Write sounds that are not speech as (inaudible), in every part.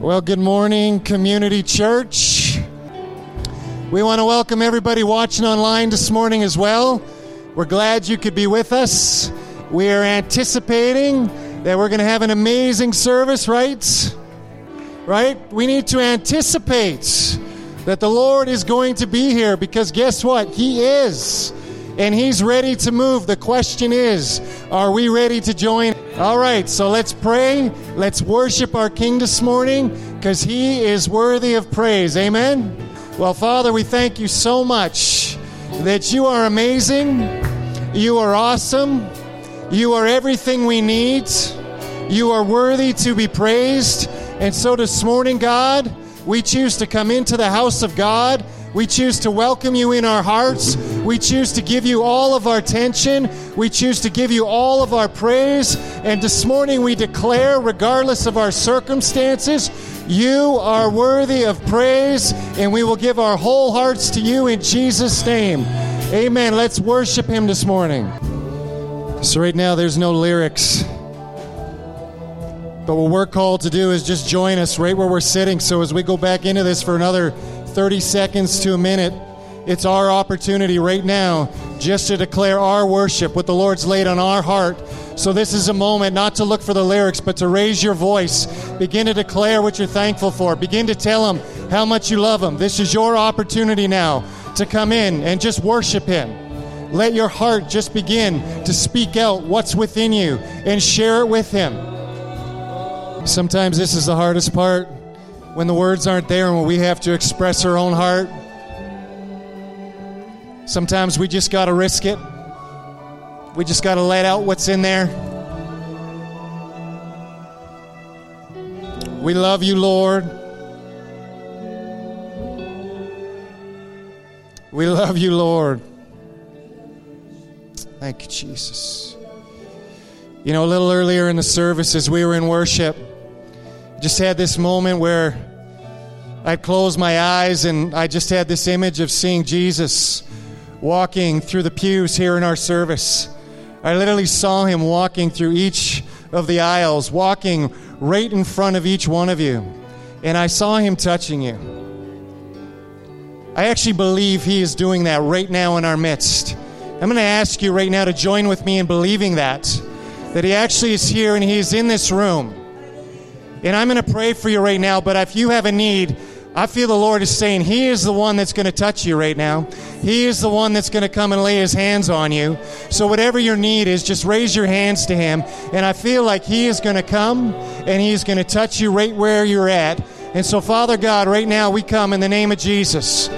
Well, good morning, Community Church. We want to welcome everybody watching online this morning as well. We're glad you could be with us. We are anticipating that we're going to have an amazing service, right? Right? We need to anticipate that the Lord is going to be here because guess what? He is. And He's ready to move. The question is, are we ready to join? All right, so let's pray. Let's worship our King this morning because He is worthy of praise. Amen. Well, Father, we thank you so much that you are amazing. You are awesome. You are everything we need. You are worthy to be praised. And so this morning, God, we choose to come into the house of God. We choose to welcome you in our hearts. We choose to give you all of our attention. We choose to give you all of our praise. And this morning we declare, regardless of our circumstances, you are worthy of praise, and we will give our whole hearts to you in Jesus' name. Amen. Let's worship him this morning. So, right now, there's no lyrics. But what we're called to do is just join us right where we're sitting. So, as we go back into this for another 30 seconds to a minute, it's our opportunity right now just to declare our worship, what the Lord's laid on our heart. So, this is a moment not to look for the lyrics, but to raise your voice. Begin to declare what you're thankful for. Begin to tell Him how much you love Him. This is your opportunity now to come in and just worship Him. Let your heart just begin to speak out what's within you and share it with Him. Sometimes this is the hardest part when the words aren't there and when we have to express our own heart. Sometimes we just got to risk it. We just got to let out what's in there. We love you, Lord. We love you, Lord. Thank you, Jesus. You know, a little earlier in the service, as we were in worship, just had this moment where I'd closed my eyes and I just had this image of seeing Jesus walking through the pews here in our service. I literally saw him walking through each of the aisles, walking right in front of each one of you. And I saw him touching you. I actually believe he is doing that right now in our midst. I'm going to ask you right now to join with me in believing that, that he actually is here and he is in this room. And I'm going to pray for you right now, but if you have a need, I feel the Lord is saying He is the one that's going to touch you right now. He is the one that's going to come and lay His hands on you. So, whatever your need is, just raise your hands to Him. And I feel like He is going to come and He is going to touch you right where you're at. And so, Father God, right now we come in the name of Jesus.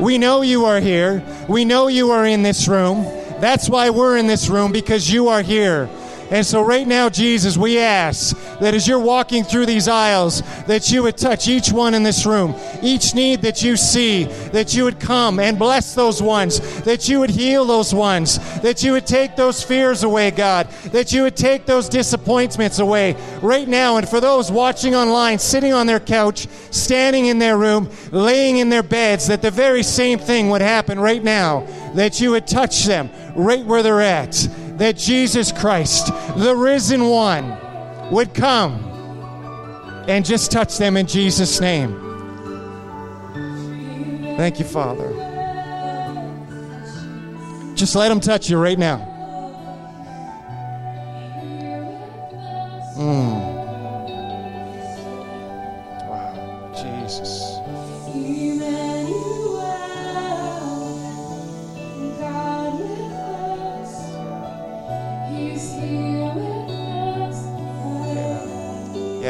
We know you are here. We know you are in this room. That's why we're in this room because you are here. And so, right now, Jesus, we ask that as you're walking through these aisles, that you would touch each one in this room, each need that you see, that you would come and bless those ones, that you would heal those ones, that you would take those fears away, God, that you would take those disappointments away right now. And for those watching online, sitting on their couch, standing in their room, laying in their beds, that the very same thing would happen right now, that you would touch them right where they're at that Jesus Christ, the risen one, would come and just touch them in Jesus' name. Thank you, Father. Just let him touch you right now. Mm.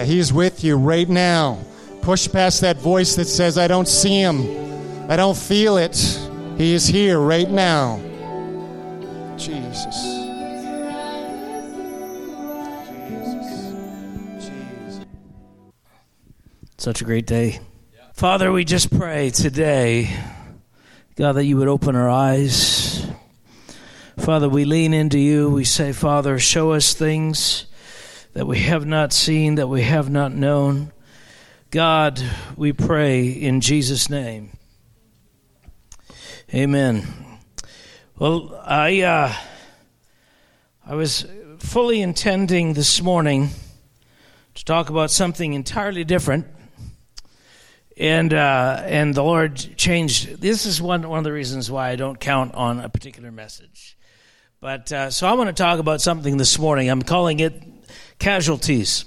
Yeah, He's with you right now. Push past that voice that says, I don't see Him, I don't feel it. He is here right now. Jesus. Jesus. Such a great day. Father, we just pray today, God, that you would open our eyes. Father, we lean into you. We say, Father, show us things that we have not seen, that we have not known. God, we pray in Jesus' name. Amen. Well, I uh, I was fully intending this morning to talk about something entirely different. and uh, and the Lord changed. This is one one of the reasons why I don't count on a particular message. But uh, so I want to talk about something this morning. I'm calling it casualties,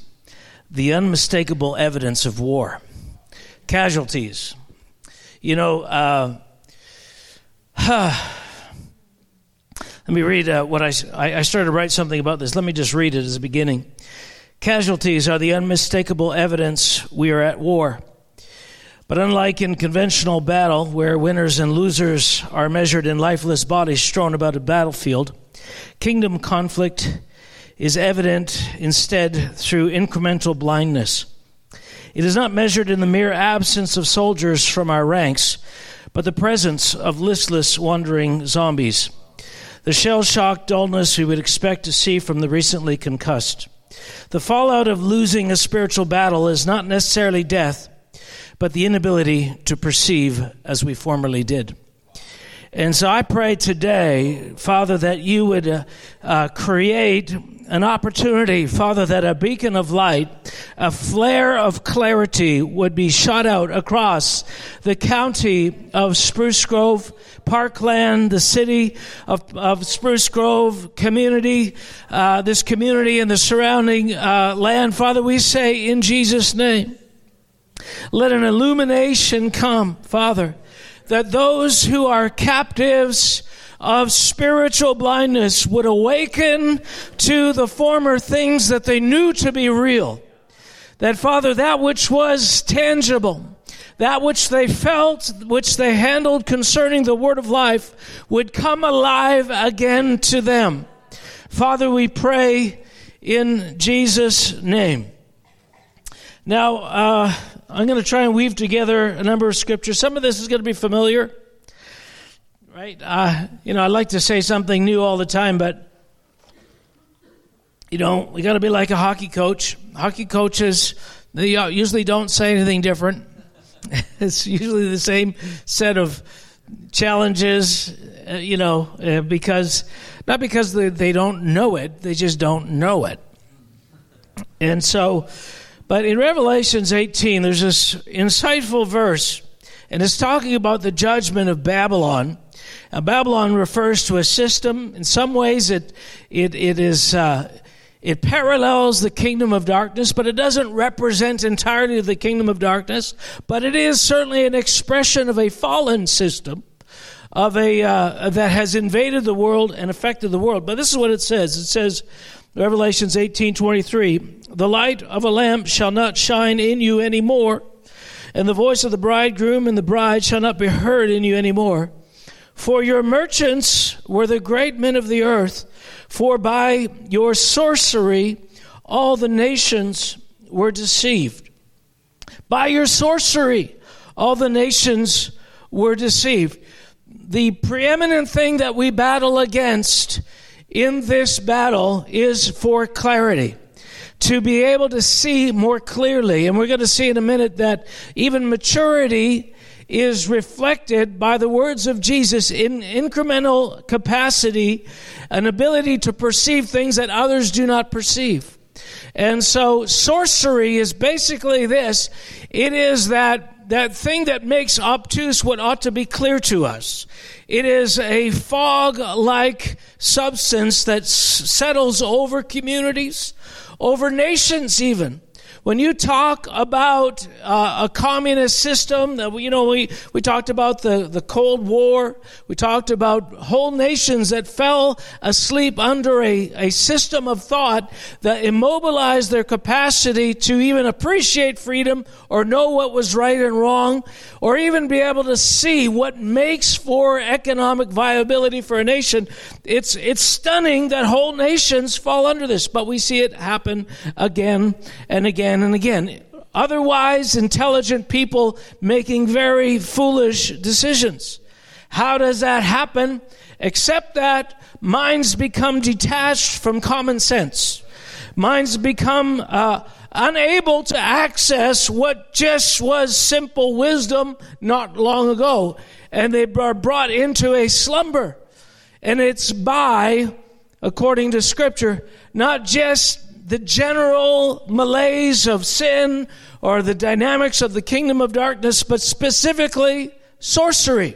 the unmistakable evidence of war. Casualties. You know. Uh, (sighs) let me read uh, what I, I started to write something about this. Let me just read it as a beginning. Casualties are the unmistakable evidence we are at war. But unlike in conventional battle, where winners and losers are measured in lifeless bodies strewn about a battlefield, kingdom conflict is evident instead through incremental blindness. It is not measured in the mere absence of soldiers from our ranks, but the presence of listless, wandering zombies. The shell shock dullness we would expect to see from the recently concussed. The fallout of losing a spiritual battle is not necessarily death but the inability to perceive as we formerly did. And so I pray today, Father, that you would uh, uh, create an opportunity, Father, that a beacon of light, a flare of clarity would be shot out across the county of Spruce Grove, Parkland, the city of, of Spruce Grove community, uh, this community and the surrounding uh, land. Father, we say in Jesus' name, let an illumination come, Father, that those who are captives of spiritual blindness would awaken to the former things that they knew to be real. That, Father, that which was tangible, that which they felt, which they handled concerning the word of life, would come alive again to them. Father, we pray in Jesus' name. Now, uh, I'm going to try and weave together a number of scriptures. Some of this is going to be familiar, right? Uh, you know, I like to say something new all the time, but you know, we got to be like a hockey coach. Hockey coaches, they uh, usually don't say anything different. (laughs) it's usually the same set of challenges, uh, you know, uh, because not because they, they don't know it, they just don't know it. And so, but in Revelations 18, there's this insightful verse, and it's talking about the judgment of Babylon. Now, Babylon refers to a system. In some ways, it it it is. Uh, it parallels the kingdom of darkness, but it doesn't represent entirely the kingdom of darkness. But it is certainly an expression of a fallen system, of a uh, that has invaded the world and affected the world. But this is what it says. It says, Revelations 18:23, "The light of a lamp shall not shine in you any more, and the voice of the bridegroom and the bride shall not be heard in you any more. For your merchants were the great men of the earth, for by your sorcery all the nations were deceived. By your sorcery all the nations were deceived." The preeminent thing that we battle against in this battle is for clarity. To be able to see more clearly. And we're going to see in a minute that even maturity is reflected by the words of Jesus in incremental capacity, an ability to perceive things that others do not perceive. And so sorcery is basically this. It is that that thing that makes obtuse what ought to be clear to us. It is a fog like substance that s- settles over communities, over nations, even. When you talk about uh, a communist system, that you know, we, we talked about the, the Cold War, we talked about whole nations that fell asleep under a, a system of thought that immobilized their capacity to even appreciate freedom or know what was right and wrong, or even be able to see what makes for economic viability for a nation. It's, it's stunning that whole nations fall under this, but we see it happen again and again and again. Otherwise intelligent people making very foolish decisions. How does that happen? Except that minds become detached from common sense. Minds become uh, unable to access what just was simple wisdom not long ago. And they are brought into a slumber. And it's by, according to Scripture, not just the general malaise of sin or the dynamics of the kingdom of darkness, but specifically sorcery.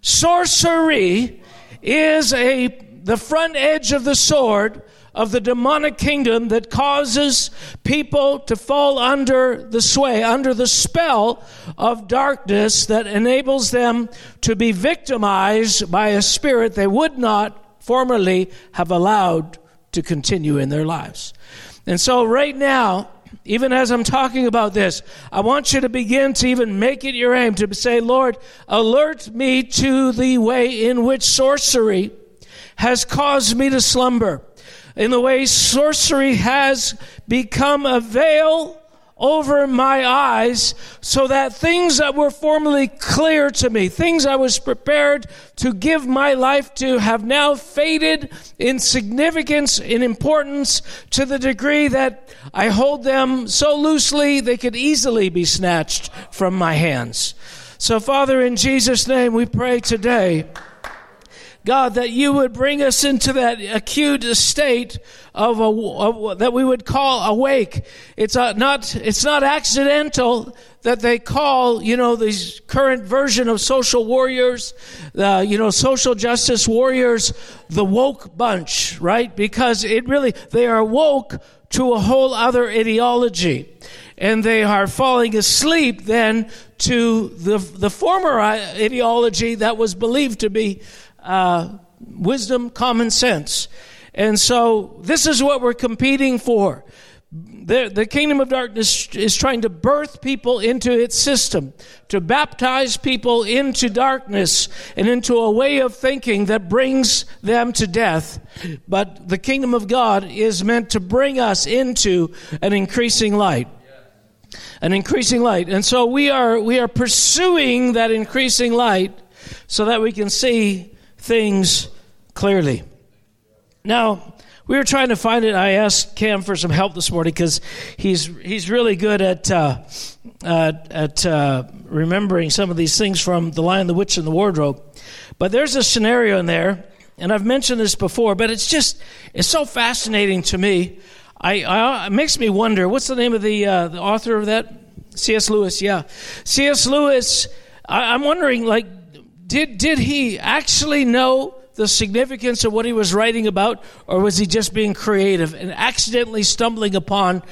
Sorcery is a, the front edge of the sword of the demonic kingdom that causes people to fall under the sway, under the spell of darkness that enables them to be victimized by a spirit they would not formerly have allowed to continue in their lives. And so, right now, even as I'm talking about this, I want you to begin to even make it your aim to say, Lord, alert me to the way in which sorcery has caused me to slumber in the way sorcery has become a veil over my eyes so that things that were formerly clear to me, things I was prepared to give my life to, have now faded in significance, in importance, to the degree that I hold them so loosely they could easily be snatched from my hands. So, Father, in Jesus' name, we pray today. God, that you would bring us into that acute state of, a, of that we would call awake. It's a, not, it's not accidental that they call, you know, these current version of social warriors, uh, you know, social justice warriors, the woke bunch, right? Because it really, they are woke to a whole other ideology. And they are falling asleep then to the, the former ideology that was believed to be uh, wisdom, common sense. And so this is what we're competing for. The, the kingdom of darkness is trying to birth people into its system, to baptize people into darkness and into a way of thinking that brings them to death. But the kingdom of God is meant to bring us into an increasing light. An increasing light. And so we are, we are pursuing that increasing light so that we can see things clearly. Now, we were trying to find it. I asked Cam for some help this morning because he's he's really good at uh, uh, at uh, remembering some of these things from the Lion, the Witch, and the Wardrobe. But there's a scenario in there, and I've mentioned this before, but it's just it's so fascinating to me. I, I it makes me wonder what's the name of the uh, the author of that? C.S. Lewis. Yeah, C.S. Lewis. I, I'm wondering like did, did he actually know the significance of what he was writing about, or was he just being creative and accidentally stumbling upon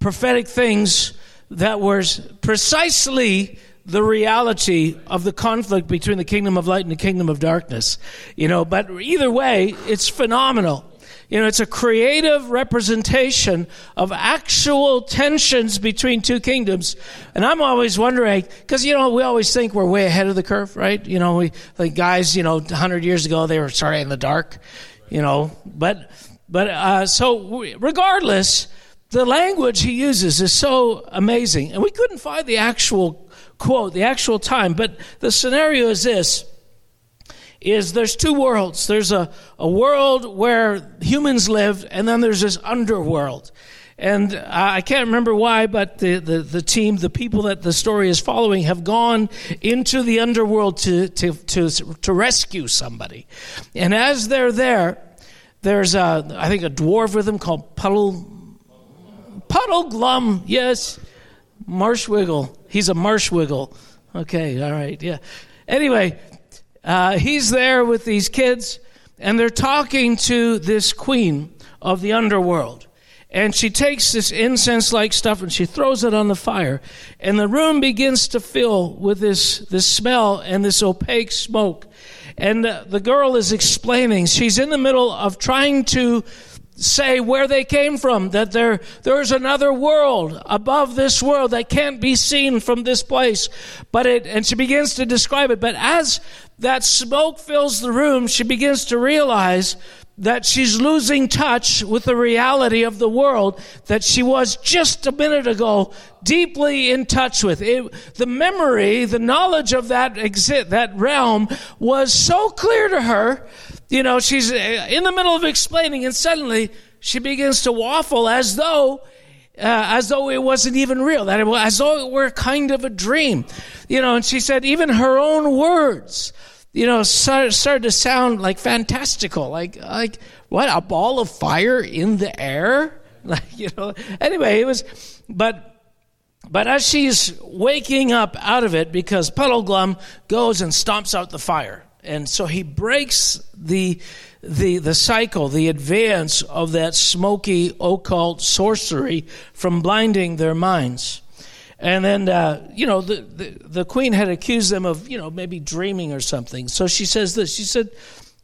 prophetic things that were precisely the reality of the conflict between the kingdom of light and the kingdom of darkness? You know, but either way, it's phenomenal. You know, it's a creative representation of actual tensions between two kingdoms. And I'm always wondering, because, you know, we always think we're way ahead of the curve, right? You know, we, the guys, you know, 100 years ago, they were sorry, in the dark, you know. But, but, uh, so regardless, the language he uses is so amazing. And we couldn't find the actual quote, the actual time, but the scenario is this is there's two worlds. There's a, a world where humans live, and then there's this underworld. And I can't remember why, but the, the, the, team, the people that the story is following, have gone into the underworld to, to, to, to rescue somebody. And as they're there, there's, a, I think, a dwarf with them called Puddle, Puddleglum, yes. Marshwiggle. He's a Marshwiggle. Okay, all right, yeah. Anyway, uh, he's there with these kids, and they're talking to this queen of the underworld. And she takes this incense like stuff and she throws it on the fire. And the room begins to fill with this, this smell and this opaque smoke. And uh, the girl is explaining, she's in the middle of trying to say where they came from, that there, there's another world above this world that can't be seen from this place. But it, and she begins to describe it. But as that smoke fills the room, she begins to realize that she's losing touch with the reality of the world that she was just a minute ago deeply in touch with. It, the memory, the knowledge of that exit, that realm was so clear to her. You know, she's uh, in the middle of explaining and suddenly she begins to waffle as though uh, as though it wasn't even real, that it was, as though it were kind of a dream. You know, and she said even her own words you know, started to sound like fantastical, like like what a ball of fire in the air, (laughs) like you know. Anyway, it was, but But as she's waking up out of it, because Puddleglum goes and stomps out the fire. And so he breaks the, the, the cycle, the advance of that smoky occult sorcery from blinding their minds. And then, uh, you know, the, the, the queen had accused them of, you know, maybe dreaming or something. So she says this. She said,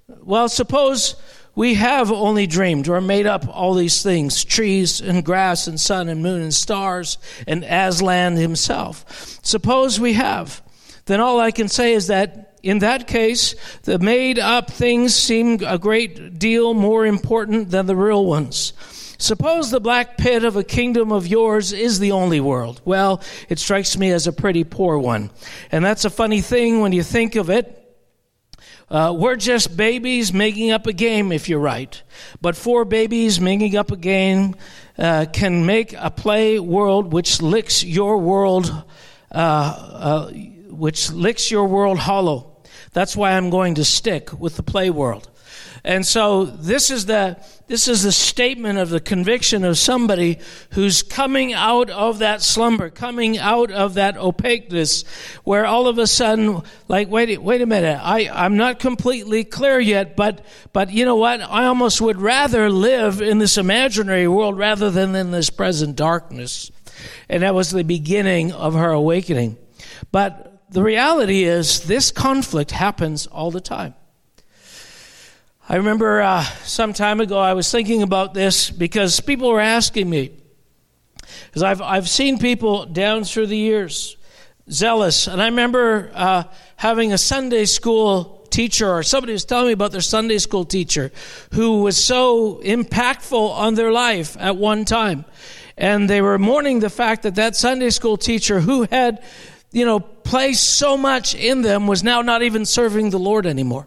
Well, suppose we have only dreamed or made up all these things trees and grass and sun and moon and stars and Aslan himself. Suppose we have. Then all I can say is that in that case, the made up things seem a great deal more important than the real ones. Suppose the black pit of a kingdom of yours is the only world. Well, it strikes me as a pretty poor one. And that's a funny thing when you think of it. Uh, we're just babies making up a game, if you're right. But four babies making up a game uh, can make a play world which licks your world, uh, uh, which licks your world hollow. That's why I'm going to stick with the play world. And so this is the this is the statement of the conviction of somebody who's coming out of that slumber, coming out of that opaqueness, where all of a sudden, like, wait, wait a minute, I, I'm not completely clear yet, but, but you know what? I almost would rather live in this imaginary world rather than in this present darkness. And that was the beginning of her awakening. But the reality is, this conflict happens all the time. I remember uh, some time ago I was thinking about this because people were asking me. Because I've, I've seen people down through the years zealous. And I remember uh, having a Sunday school teacher, or somebody was telling me about their Sunday school teacher who was so impactful on their life at one time. And they were mourning the fact that that Sunday school teacher who had, you know, placed so much in them was now not even serving the Lord anymore.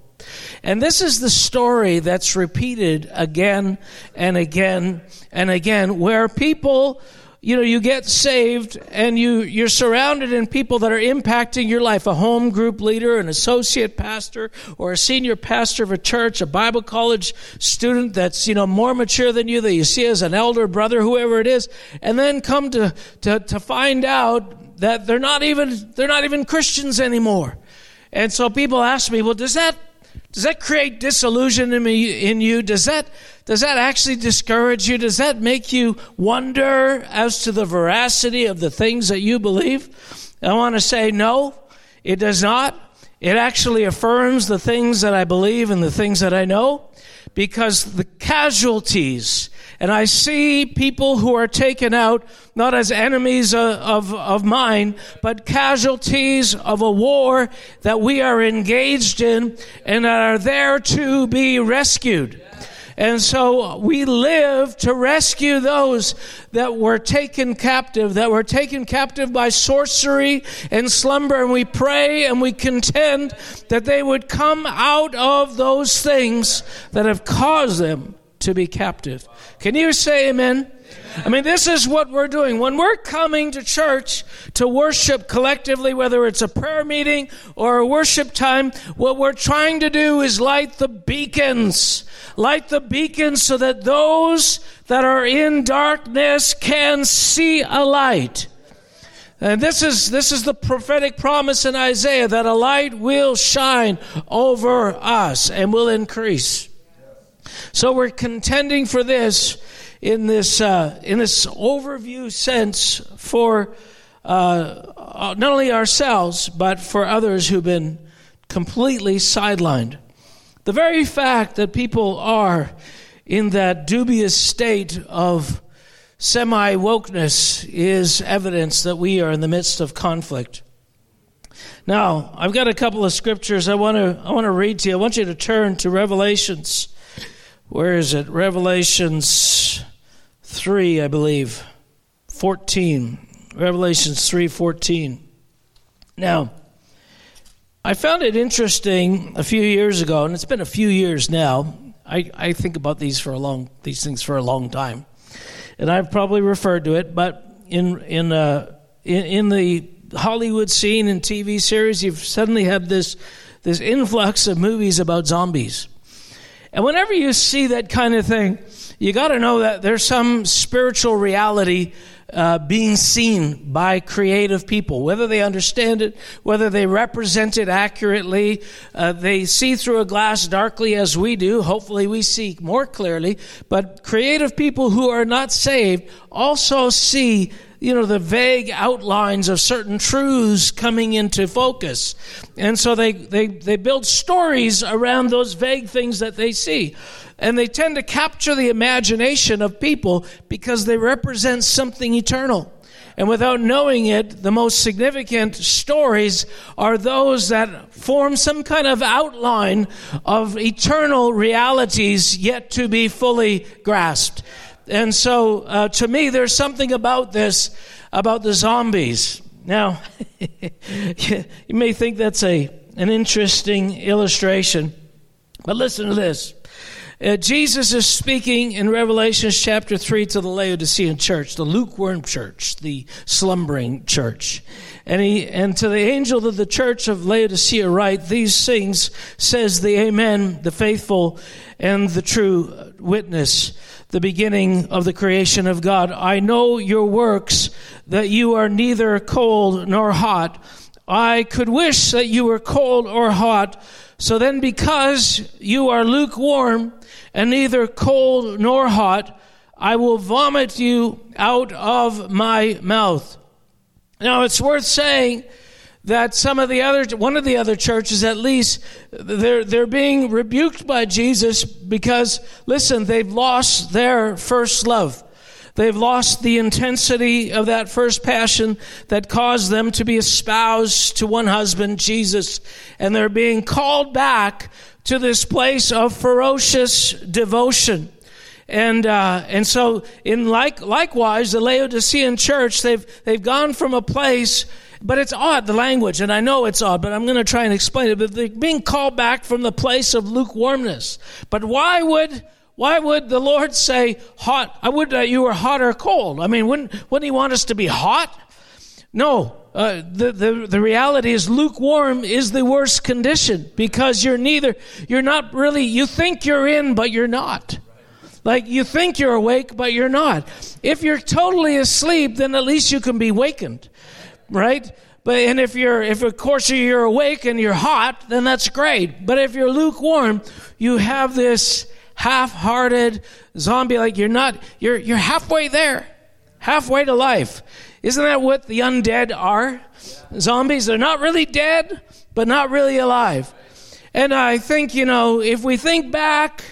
And this is the story that's repeated again and again and again, where people, you know, you get saved and you, you're surrounded in people that are impacting your life. A home group leader, an associate pastor, or a senior pastor of a church, a Bible college student that's, you know, more mature than you, that you see as an elder brother, whoever it is, and then come to, to, to find out that they're not even, they're not even Christians anymore. And so people ask me, well, does that does that create disillusion in, me, in you? Does that, does that actually discourage you? Does that make you wonder as to the veracity of the things that you believe? I want to say no, it does not. It actually affirms the things that I believe and the things that I know because the casualties and I see people who are taken out not as enemies of, of, of, mine, but casualties of a war that we are engaged in and are there to be rescued. And so we live to rescue those that were taken captive, that were taken captive by sorcery and slumber. And we pray and we contend that they would come out of those things that have caused them to be captive. Can you say amen? I mean, this is what we're doing. When we're coming to church to worship collectively, whether it's a prayer meeting or a worship time, what we're trying to do is light the beacons. Light the beacons so that those that are in darkness can see a light. And this is, this is the prophetic promise in Isaiah that a light will shine over us and will increase. So we're contending for this in this uh, in this overview sense for uh, uh, not only ourselves but for others who've been completely sidelined. The very fact that people are in that dubious state of semi wokeness is evidence that we are in the midst of conflict. Now, I've got a couple of scriptures I want to I want to read to you. I want you to turn to Revelations where is it? Revelations 3, I believe. 14. Revelations 3:14. Now, I found it interesting a few years ago, and it's been a few years now. I, I think about these for a long these things for a long time, and I've probably referred to it. But in in uh, in, in the Hollywood scene and TV series, you've suddenly had this this influx of movies about zombies. And whenever you see that kind of thing, you got to know that there's some spiritual reality uh, being seen by creative people, whether they understand it, whether they represent it accurately. Uh, they see through a glass darkly as we do. Hopefully, we see more clearly. But creative people who are not saved also see you know, the vague outlines of certain truths coming into focus. And so they, they, they build stories around those vague things that they see. And they tend to capture the imagination of people because they represent something eternal. And without knowing it, the most significant stories are those that form some kind of outline of eternal realities yet to be fully grasped. And so, uh, to me, there's something about this, about the zombies. Now, (laughs) you may think that's a, an interesting illustration, but listen to this. Uh, Jesus is speaking in Revelation chapter 3 to the Laodicean church, the lukewarm church, the slumbering church. And, he, and to the angel of the church of Laodicea write, These things says the Amen, the faithful and the true witness, the beginning of the creation of God. I know your works, that you are neither cold nor hot. I could wish that you were cold or hot. So then, because you are lukewarm, and neither cold nor hot. I will vomit you out of my mouth. Now, it's worth saying that some of the other, one of the other churches at least, they're, they're being rebuked by Jesus because, listen, they've lost their first love. They've lost the intensity of that first passion that caused them to be espoused to one husband, Jesus, and they're being called back to this place of ferocious devotion. And, uh, and so in like, likewise, the Laodicean church, they've, they've gone from a place, but it's odd, the language, and I know it's odd, but I'm going to try and explain it. But they're being called back from the place of lukewarmness. But why would, why would the Lord say hot? I would that you were hot or cold. I mean, wouldn't, wouldn't He want us to be hot? No, uh, the, the, the reality is lukewarm is the worst condition because you're neither, you're not really, you think you're in, but you're not. Like you think you're awake, but you're not. If you're totally asleep, then at least you can be wakened, right? But and if you're if of course you're awake and you're hot, then that's great. But if you're lukewarm, you have this half-hearted zombie like you're not you're you're halfway there. Halfway to life. Isn't that what the undead are? Zombies, they're not really dead, but not really alive. And I think, you know, if we think back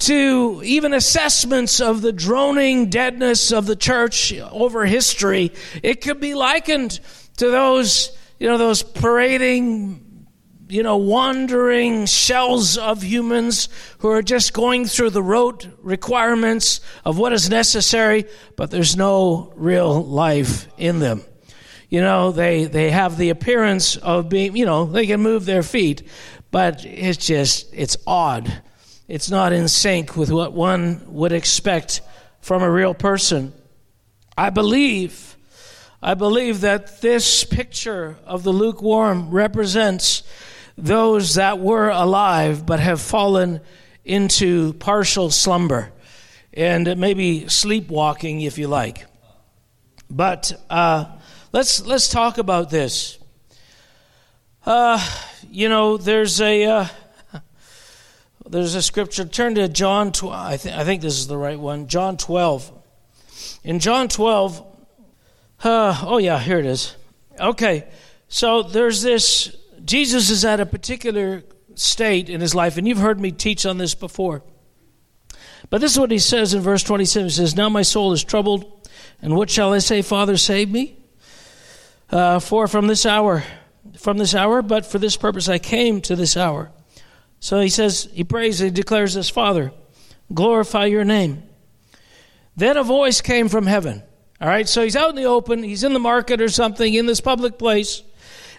to even assessments of the droning deadness of the church over history, it could be likened to those, you know, those parading you know, wandering shells of humans who are just going through the rote requirements of what is necessary, but there's no real life in them. You know, they, they have the appearance of being, you know, they can move their feet, but it's just, it's odd. It's not in sync with what one would expect from a real person. I believe, I believe that this picture of the lukewarm represents those that were alive but have fallen into partial slumber and maybe sleepwalking, if you like. But uh, let's let's talk about this. Uh, you know, there's a uh, there's a scripture. Turn to John. 12, I think I think this is the right one. John 12. In John 12. Uh, oh yeah, here it is. Okay, so there's this Jesus is at a particular state in his life, and you've heard me teach on this before. But this is what he says in verse 27. He says, Now my soul is troubled, and what shall I say, Father, save me? Uh, for from this hour, from this hour, but for this purpose I came to this hour. So he says, he prays, he declares this, Father, glorify your name. Then a voice came from heaven. All right, so he's out in the open, he's in the market or something, in this public place.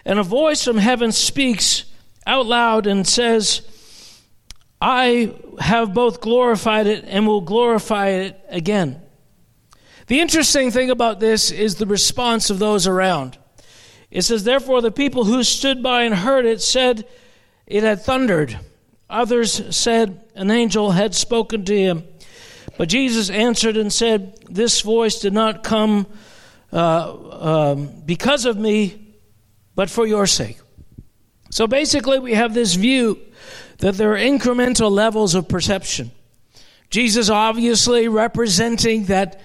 And a voice from heaven speaks out loud and says, I have both glorified it and will glorify it again. The interesting thing about this is the response of those around. It says, Therefore, the people who stood by and heard it said it had thundered. Others said an angel had spoken to him. But Jesus answered and said, This voice did not come uh, um, because of me, but for your sake. So basically, we have this view that there are incremental levels of perception. Jesus obviously representing that,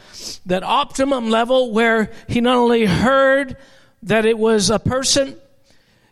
that optimum level where he not only heard that it was a person,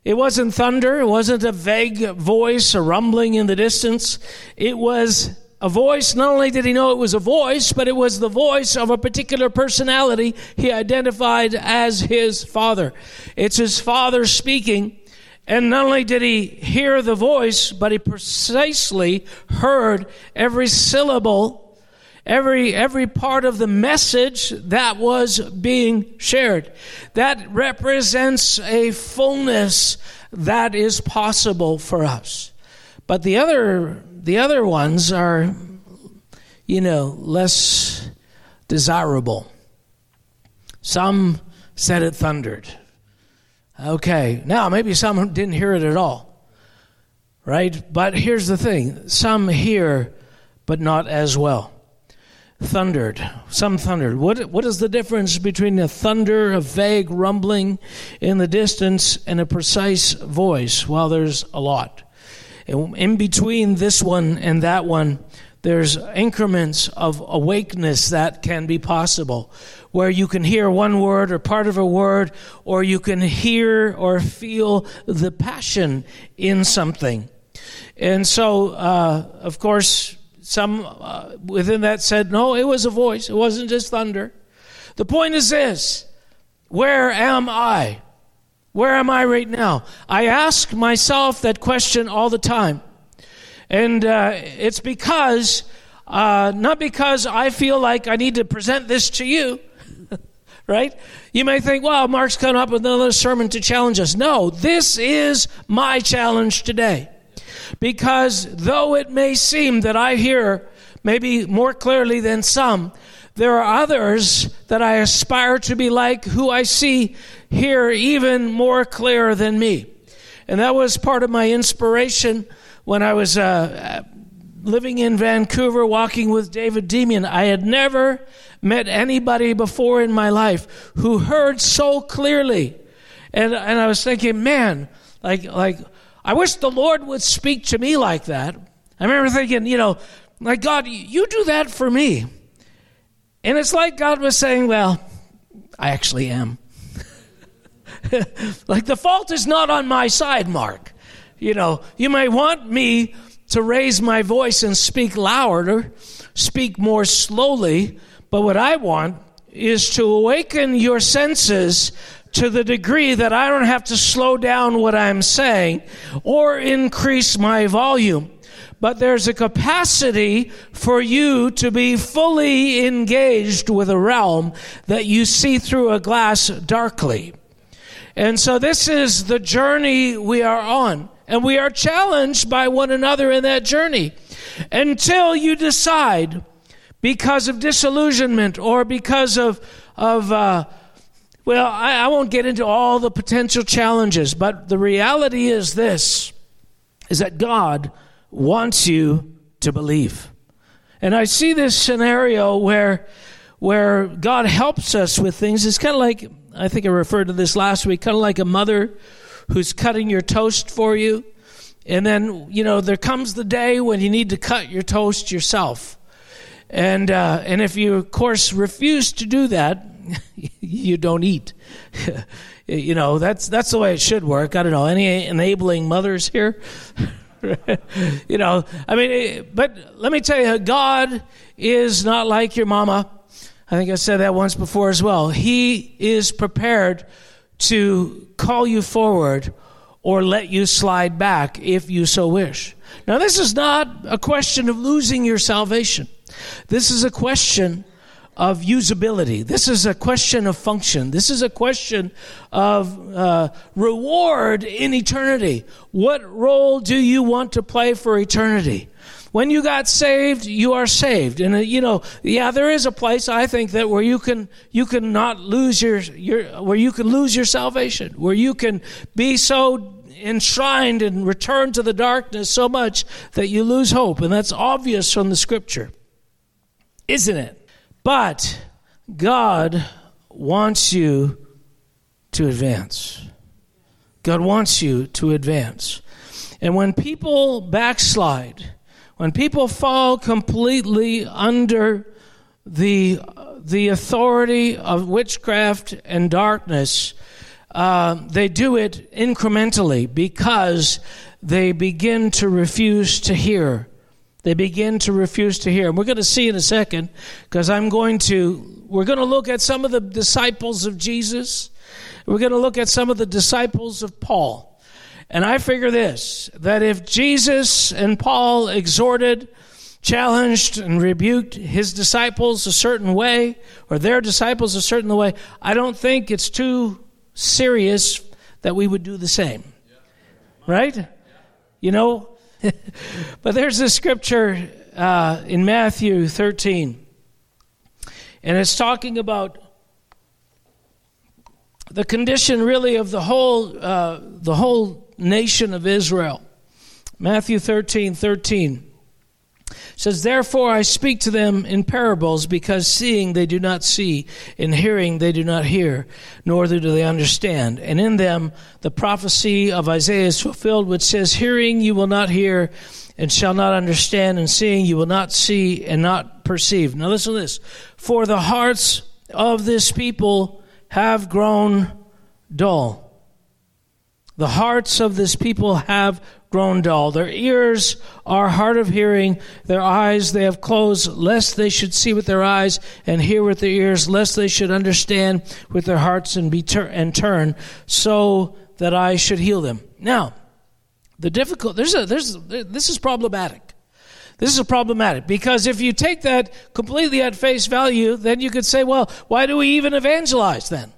it wasn't thunder, it wasn't a vague voice, a rumbling in the distance. It was a voice. Not only did he know it was a voice, but it was the voice of a particular personality he identified as his father. It's his father speaking. And not only did he hear the voice, but he precisely heard every syllable, every, every part of the message that was being shared. That represents a fullness that is possible for us. But the other, the other ones are, you know, less desirable. Some said it thundered. Okay, now maybe some didn't hear it at all, right? But here's the thing some hear, but not as well. Thundered, some thundered. What, what is the difference between a thunder, a vague rumbling in the distance, and a precise voice? Well, there's a lot. In between this one and that one, there's increments of awakeness that can be possible where you can hear one word or part of a word, or you can hear or feel the passion in something. And so, uh, of course, some uh, within that said, no, it was a voice. It wasn't just thunder. The point is this where am I? Where am I right now? I ask myself that question all the time. And uh, it's because, uh, not because I feel like I need to present this to you, (laughs) right? You may think, well, Mark's coming up with another sermon to challenge us. No, this is my challenge today. Because though it may seem that I hear maybe more clearly than some, there are others that I aspire to be like who I see here even more clear than me. And that was part of my inspiration when I was uh, living in Vancouver, walking with David Demian. I had never met anybody before in my life who heard so clearly. And, and I was thinking, man, like, like, I wish the Lord would speak to me like that. I remember thinking, you know, like, God, you do that for me. And it's like God was saying, well, I actually am. (laughs) like, the fault is not on my side, Mark. You know, you may want me to raise my voice and speak louder, speak more slowly, but what I want is to awaken your senses to the degree that I don't have to slow down what I'm saying or increase my volume. But there's a capacity for you to be fully engaged with a realm that you see through a glass darkly. And so this is the journey we are on. And we are challenged by one another in that journey until you decide because of disillusionment or because of, of uh, well, I, I won't get into all the potential challenges, but the reality is this is that God wants you to believe. And I see this scenario where where God helps us with things. It's kind of like I think I referred to this last week, kind of like a mother who's cutting your toast for you. And then, you know, there comes the day when you need to cut your toast yourself. And, uh, and if you, of course, refuse to do that, (laughs) you don't eat. (laughs) you know, that's, that's the way it should work. I don't know. Any enabling mothers here? (laughs) (laughs) you know, I mean, eh, but let me tell you, God is not like your mama. I think I said that once before as well. He is prepared to call you forward or let you slide back if you so wish. Now, this is not a question of losing your salvation. This is a question of usability. This is a question of function. This is a question of uh, reward in eternity. What role do you want to play for eternity? When you got saved, you are saved. And uh, you know, yeah, there is a place I think that where you can you can not lose your your where you can lose your salvation, where you can be so enshrined and return to the darkness so much that you lose hope, and that's obvious from the scripture. Isn't it? But God wants you to advance. God wants you to advance. And when people backslide, when people fall completely under the, the authority of witchcraft and darkness, uh, they do it incrementally because they begin to refuse to hear. They begin to refuse to hear. And we're going to see in a second because I'm going to, we're going to look at some of the disciples of Jesus. We're going to look at some of the disciples of Paul. And I figure this that if Jesus and Paul exhorted, challenged, and rebuked his disciples a certain way, or their disciples a certain way, I don't think it's too serious that we would do the same. Right? You know? (laughs) but there's a scripture uh, in Matthew 13, and it's talking about the condition really of the whole, uh, the whole nation of Israel. Matthew 13 13 says, Therefore I speak to them in parables, because seeing they do not see, and hearing they do not hear, nor do they understand. And in them the prophecy of Isaiah is fulfilled, which says, Hearing you will not hear, and shall not understand, and seeing you will not see, and not perceive. Now listen to this. For the hearts of this people have grown dull. The hearts of this people have grown dull. Their ears are hard of hearing. Their eyes they have closed, lest they should see with their eyes and hear with their ears, lest they should understand with their hearts and be tur- and turn, so that I should heal them. Now, the difficult there's a there's this is problematic. This is problematic because if you take that completely at face value, then you could say, well, why do we even evangelize then?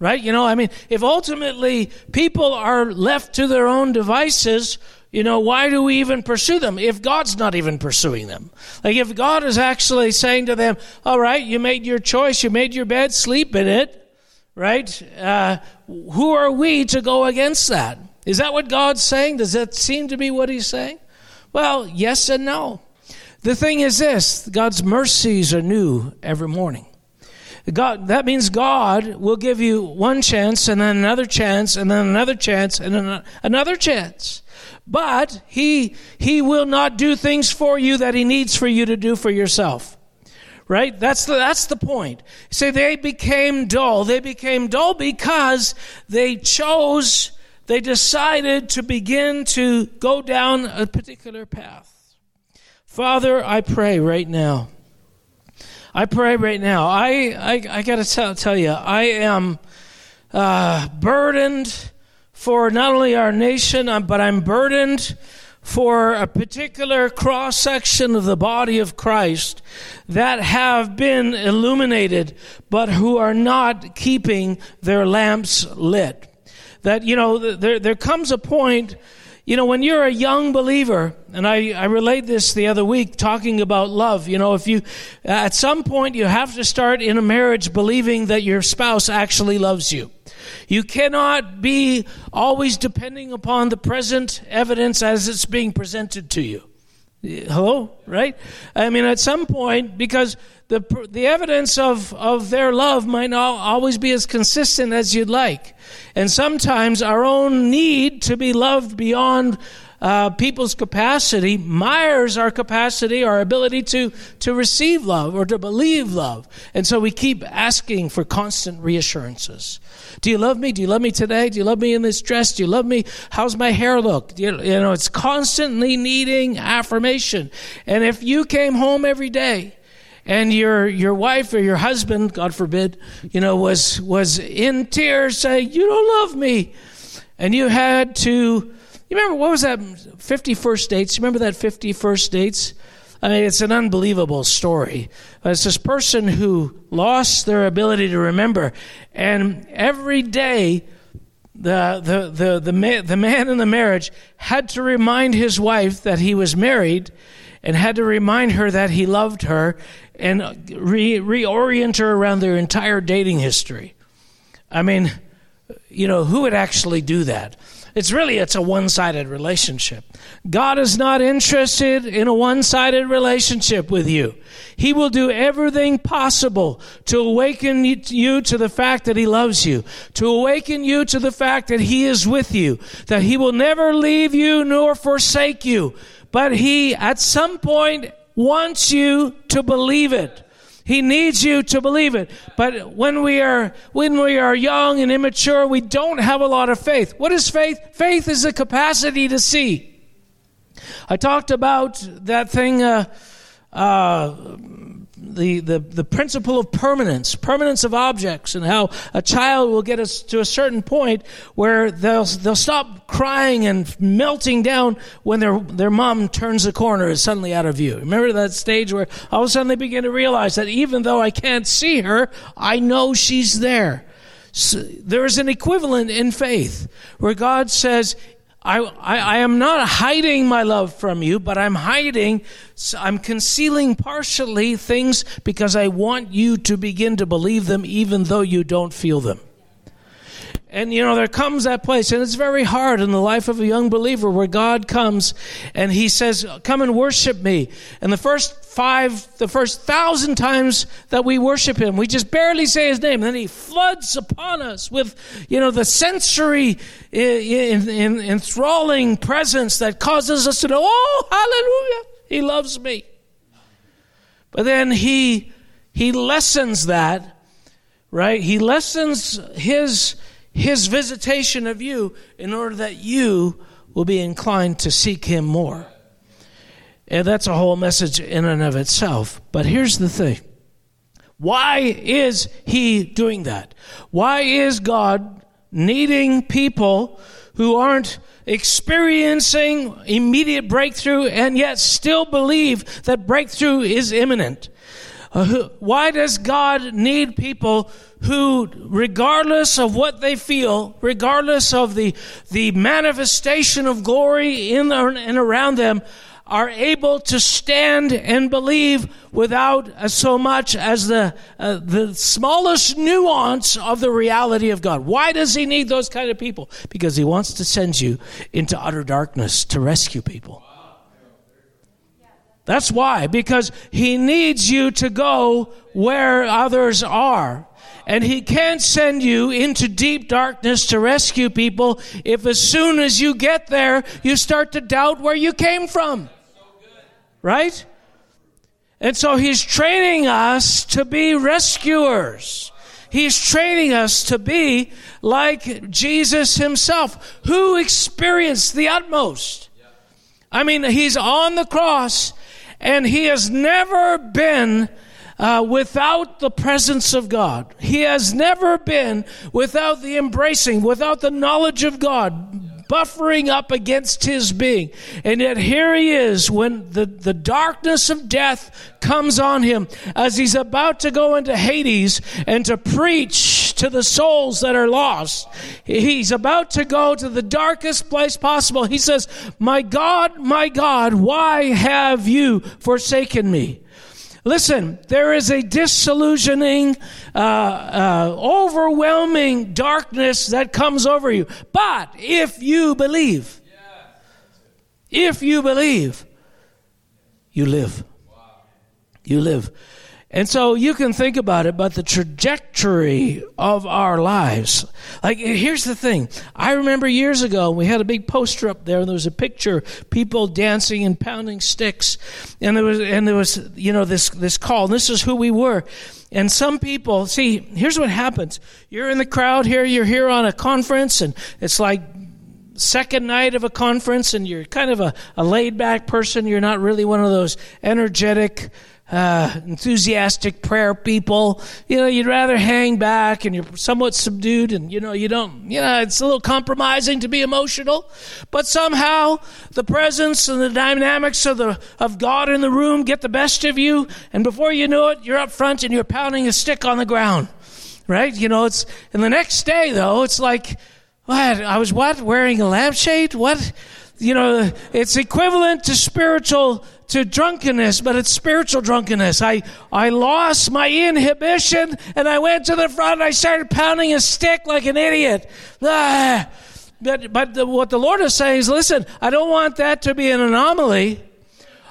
Right? You know, I mean, if ultimately people are left to their own devices, you know, why do we even pursue them if God's not even pursuing them? Like if God is actually saying to them, all right, you made your choice, you made your bed, sleep in it, right? Uh, who are we to go against that? Is that what God's saying? Does that seem to be what he's saying? Well, yes and no. The thing is this God's mercies are new every morning. God, that means God will give you one chance and then another chance and then another chance and then another chance. But he, he will not do things for you that he needs for you to do for yourself. Right? That's the, that's the point. Say they became dull. They became dull because they chose, they decided to begin to go down a particular path. Father, I pray right now I pray right now. I I, I got to tell, tell you, I am uh, burdened for not only our nation, uh, but I'm burdened for a particular cross section of the body of Christ that have been illuminated, but who are not keeping their lamps lit. That, you know, there, there comes a point you know, when you're a young believer, and I, I relayed this the other week talking about love, you know, if you, at some point, you have to start in a marriage believing that your spouse actually loves you. You cannot be always depending upon the present evidence as it's being presented to you. Hello? Right? I mean, at some point, because the, the evidence of, of their love might not always be as consistent as you'd like. And sometimes our own need to be loved beyond uh, people's capacity mires our capacity, our ability to, to receive love or to believe love. And so we keep asking for constant reassurances. Do you love me? Do you love me today? Do you love me in this dress? Do you love me? How's my hair look? You, you know, it's constantly needing affirmation. And if you came home every day and your your wife or your husband, God forbid, you know, was was in tears saying, "You don't love me," and you had to. You remember what was that? Fifty first dates. You remember that fifty first dates? I mean, it's an unbelievable story. It's this person who lost their ability to remember, and every day, the the the the man, the man in the marriage had to remind his wife that he was married, and had to remind her that he loved her, and re- reorient her around their entire dating history. I mean, you know, who would actually do that? It's really it's a one-sided relationship. God is not interested in a one-sided relationship with you. He will do everything possible to awaken you to the fact that he loves you, to awaken you to the fact that he is with you, that he will never leave you nor forsake you. But he at some point wants you to believe it. He needs you to believe it. But when we are when we are young and immature, we don't have a lot of faith. What is faith? Faith is the capacity to see. I talked about that thing uh, uh, the, the, the principle of permanence, permanence of objects, and how a child will get us to a certain point where they'll, they'll stop crying and melting down when their, their mom turns the corner is suddenly out of view. Remember that stage where all of a sudden they begin to realize that even though I can't see her, I know she's there. So there is an equivalent in faith where God says, I, I, I, am not hiding my love from you, but I'm hiding, I'm concealing partially things because I want you to begin to believe them even though you don't feel them. And you know, there comes that place, and it's very hard in the life of a young believer where God comes and He says, Come and worship me. And the first five, the first thousand times that we worship Him, we just barely say His name. And then He floods upon us with, you know, the sensory, eh, eh, in, in, enthralling presence that causes us to know, Oh, hallelujah, He loves me. But then He, He lessens that, right? He lessens His his visitation of you in order that you will be inclined to seek him more. And that's a whole message in and of itself. But here's the thing. Why is he doing that? Why is God needing people who aren't experiencing immediate breakthrough and yet still believe that breakthrough is imminent? Uh, why does God need people who, regardless of what they feel, regardless of the, the manifestation of glory in and around them, are able to stand and believe without uh, so much as the uh, the smallest nuance of the reality of God. Why does he need those kind of people? Because he wants to send you into utter darkness to rescue people. That's why, because he needs you to go where others are. And he can't send you into deep darkness to rescue people if as soon as you get there, you start to doubt where you came from. Right? And so he's training us to be rescuers. He's training us to be like Jesus himself, who experienced the utmost. I mean, he's on the cross and he has never been uh, without the presence of God. He has never been without the embracing, without the knowledge of God buffering up against his being. And yet here he is when the, the darkness of death comes on him as he's about to go into Hades and to preach to the souls that are lost. He's about to go to the darkest place possible. He says, My God, my God, why have you forsaken me? Listen, there is a disillusioning, uh, uh, overwhelming darkness that comes over you. But if you believe, if you believe, you live. You live. And so you can think about it, but the trajectory of our lives. Like, here's the thing. I remember years ago, we had a big poster up there, and there was a picture, people dancing and pounding sticks. And there was, and there was, you know, this, this call. And this is who we were. And some people, see, here's what happens. You're in the crowd here, you're here on a conference, and it's like second night of a conference, and you're kind of a, a laid back person. You're not really one of those energetic, uh, enthusiastic prayer people. You know, you'd rather hang back and you're somewhat subdued and, you know, you don't, you know, it's a little compromising to be emotional. But somehow the presence and the dynamics of, the, of God in the room get the best of you. And before you know it, you're up front and you're pounding a stick on the ground. Right? You know, it's, and the next day though, it's like, what? I was what? Wearing a lampshade? What? You know, it's equivalent to spiritual to drunkenness, but it's spiritual drunkenness. I, I lost my inhibition and I went to the front and I started pounding a stick like an idiot. Ah, But, but the, what the Lord is saying is listen, I don't want that to be an anomaly.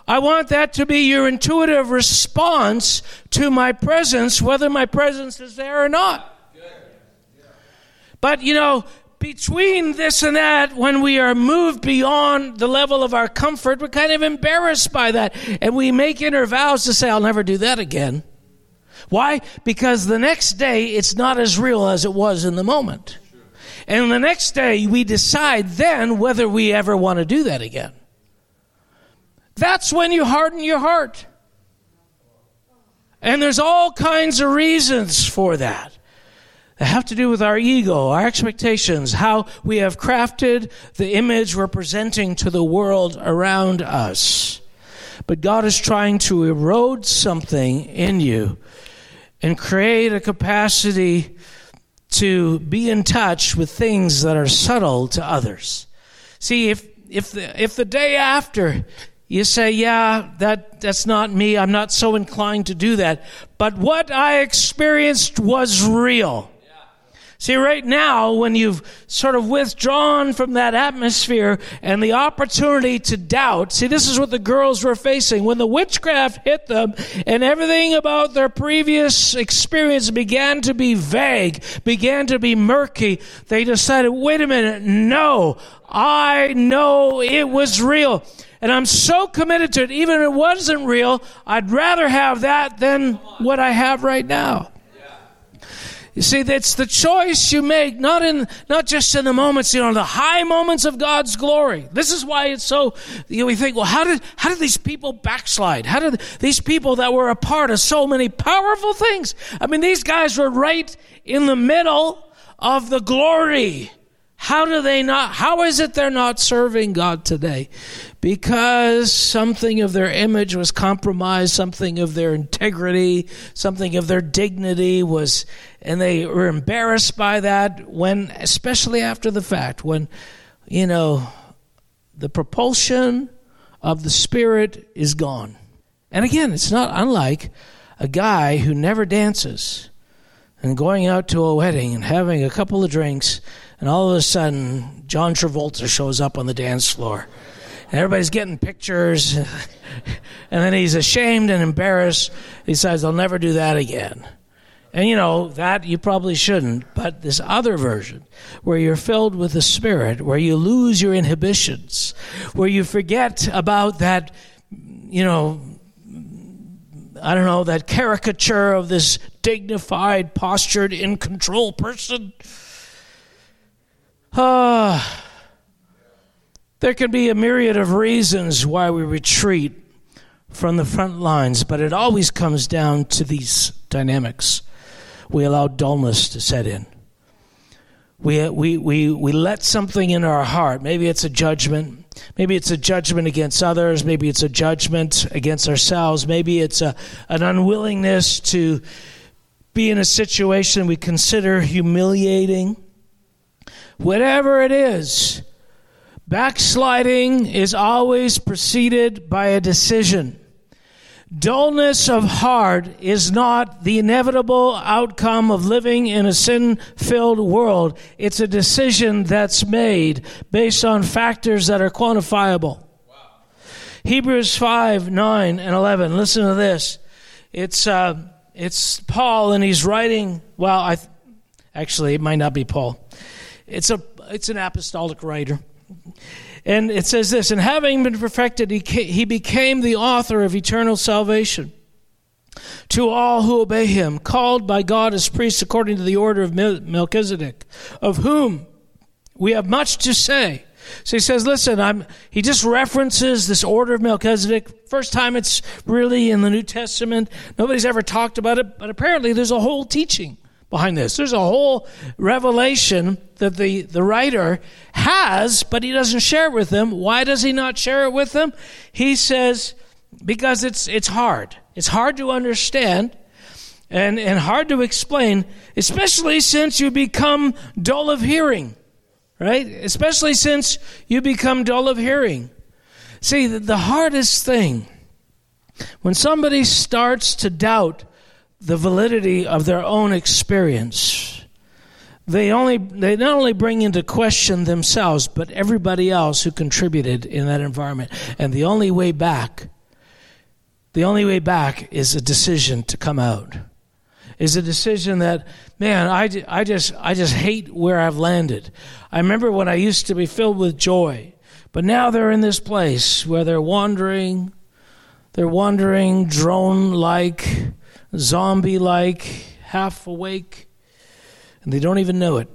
I want that to be your intuitive response to my presence, whether my presence is there or not. But, you know, between this and that, when we are moved beyond the level of our comfort, we're kind of embarrassed by that. And we make inner vows to say, I'll never do that again. Why? Because the next day, it's not as real as it was in the moment. And the next day, we decide then whether we ever want to do that again. That's when you harden your heart. And there's all kinds of reasons for that. They have to do with our ego, our expectations, how we have crafted the image we're presenting to the world around us. But God is trying to erode something in you and create a capacity to be in touch with things that are subtle to others. See, if, if, the, if the day after you say, yeah, that, that's not me, I'm not so inclined to do that, but what I experienced was real. See, right now, when you've sort of withdrawn from that atmosphere and the opportunity to doubt, see, this is what the girls were facing. When the witchcraft hit them and everything about their previous experience began to be vague, began to be murky, they decided, wait a minute, no, I know it was real. And I'm so committed to it, even if it wasn't real, I'd rather have that than what I have right now. You see, that's the choice you make, not in, not just in the moments, you know, the high moments of God's glory. This is why it's so, you know, we think, well, how did, how did these people backslide? How did these people that were a part of so many powerful things? I mean, these guys were right in the middle of the glory. How do they not, how is it they're not serving God today? Because something of their image was compromised, something of their integrity, something of their dignity was, and they were embarrassed by that when, especially after the fact, when, you know, the propulsion of the Spirit is gone. And again, it's not unlike a guy who never dances and going out to a wedding and having a couple of drinks and all of a sudden, John Travolta shows up on the dance floor. And everybody's getting pictures. (laughs) and then he's ashamed and embarrassed. He says, I'll never do that again. And you know, that you probably shouldn't. But this other version, where you're filled with the Spirit, where you lose your inhibitions, where you forget about that, you know, I don't know, that caricature of this dignified, postured, in control person Ah, (sighs) there can be a myriad of reasons why we retreat from the front lines, but it always comes down to these dynamics. We allow dullness to set in. We, we, we, we let something in our heart. Maybe it's a judgment. Maybe it's a judgment against others. Maybe it's a judgment against ourselves. Maybe it's a, an unwillingness to be in a situation we consider humiliating Whatever it is, backsliding is always preceded by a decision. Dullness of heart is not the inevitable outcome of living in a sin filled world. It's a decision that's made based on factors that are quantifiable. Wow. Hebrews 5 9 and 11. Listen to this. It's, uh, it's Paul, and he's writing, well, I, actually, it might not be Paul. It's, a, it's an apostolic writer. And it says this And having been perfected, he, he became the author of eternal salvation to all who obey him, called by God as priests according to the order of Melchizedek, of whom we have much to say. So he says, listen, I'm, he just references this order of Melchizedek. First time it's really in the New Testament. Nobody's ever talked about it, but apparently there's a whole teaching behind this. There's a whole revelation that the, the writer has, but he doesn't share it with them. Why does he not share it with them? He says, because it's, it's hard. It's hard to understand and, and hard to explain, especially since you become dull of hearing, right? Especially since you become dull of hearing. See, the, the hardest thing, when somebody starts to doubt the validity of their own experience, they only they not only bring into question themselves but everybody else who contributed in that environment. And the only way back the only way back is a decision to come out. Is a decision that man I, I just i just hate where i've landed. I remember when i used to be filled with joy but now they're in this place where they're wandering they're wandering drone like zombie like half awake and they don't even know it.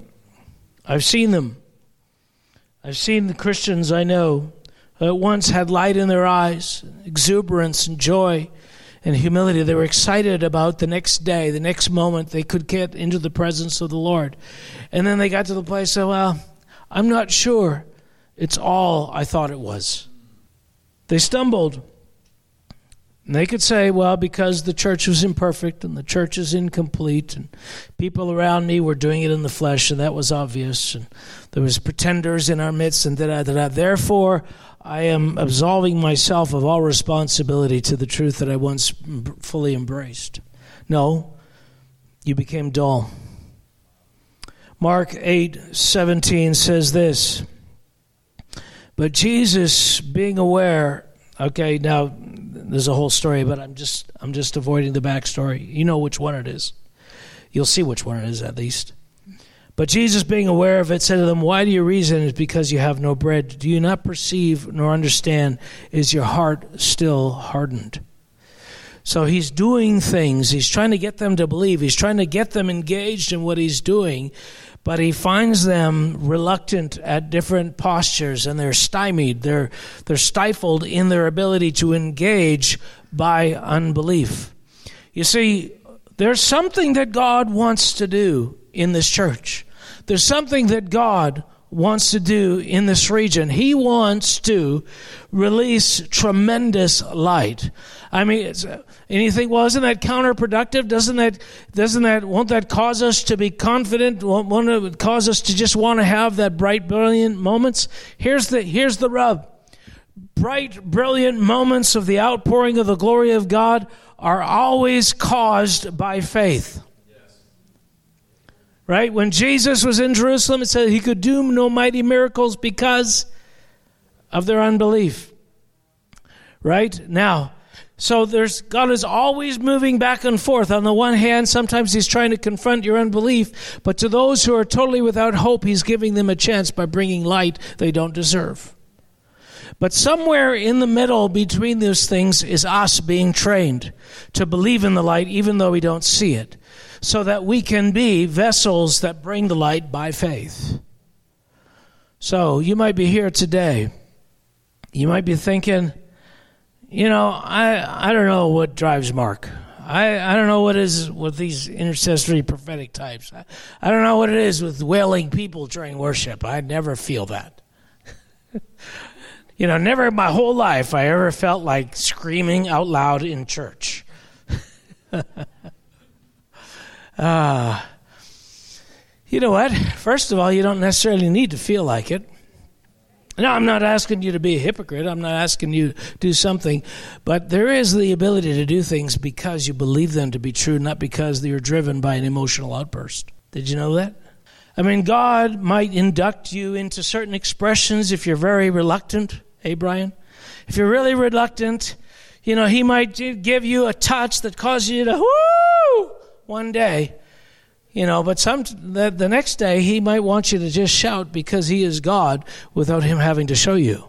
I've seen them. I've seen the Christians I know who at once had light in their eyes, exuberance and joy and humility. They were excited about the next day, the next moment they could get into the presence of the Lord. And then they got to the place of, well, I'm not sure it's all I thought it was. They stumbled. And they could say, well, because the church was imperfect and the church is incomplete, and people around me were doing it in the flesh, and that was obvious, and there was pretenders in our midst, and da da da. Therefore, I am absolving myself of all responsibility to the truth that I once fully embraced. No, you became dull. Mark eight seventeen says this. But Jesus, being aware, okay, now there's a whole story, but I'm just I'm just avoiding the backstory. You know which one it is. You'll see which one it is at least. But Jesus, being aware of it, said to them, Why do you reason? Is because you have no bread. Do you not perceive nor understand? Is your heart still hardened? So he's doing things. He's trying to get them to believe. He's trying to get them engaged in what he's doing but he finds them reluctant at different postures and they're stymied they're they're stifled in their ability to engage by unbelief you see there's something that God wants to do in this church there's something that God wants to do in this region. He wants to release tremendous light. I mean, anything? Well, isn't that counterproductive? Doesn't that doesn't that won't that cause us to be confident? Won't, won't it cause us to just want to have that bright, brilliant moments? Here's the here's the rub. Bright, brilliant moments of the outpouring of the glory of God are always caused by faith. Right? When Jesus was in Jerusalem, it said he could do no mighty miracles because of their unbelief. Right? Now, so there's God is always moving back and forth. On the one hand, sometimes He's trying to confront your unbelief, but to those who are totally without hope, He's giving them a chance by bringing light they don't deserve. But somewhere in the middle between those things is us being trained to believe in the light even though we don't see it so that we can be vessels that bring the light by faith. So you might be here today. You might be thinking, you know, I, I don't know what drives Mark. I, I don't know what is with these intercessory prophetic types. I, I don't know what it is with wailing people during worship. I never feel that. (laughs) you know, never in my whole life I ever felt like screaming out loud in church. Uh, (laughs) you know what? First of all, you don't necessarily need to feel like it. Now, I'm not asking you to be a hypocrite. I'm not asking you to do something. But there is the ability to do things because you believe them to be true, not because you're driven by an emotional outburst. Did you know that? I mean, God might induct you into certain expressions if you're very reluctant. Hey, Brian? If you're really reluctant, you know, He might give you a touch that causes you to, whoo! one day, you know, but some the, the next day he might want you to just shout because he is God without him having to show you.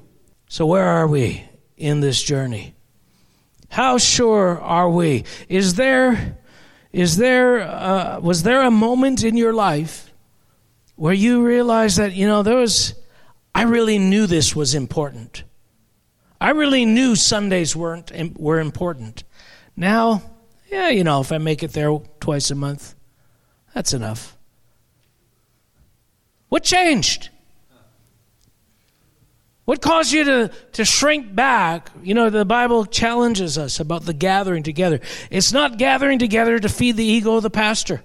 So where are we in this journey? How sure are we? Is there is there uh, was there a moment in your life where you realized that you know there was I really knew this was important. I really knew Sundays weren't were important. Now yeah, you know, if I make it there twice a month, that's enough. What changed? What caused you to, to shrink back? You know, the Bible challenges us about the gathering together. It's not gathering together to feed the ego of the pastor.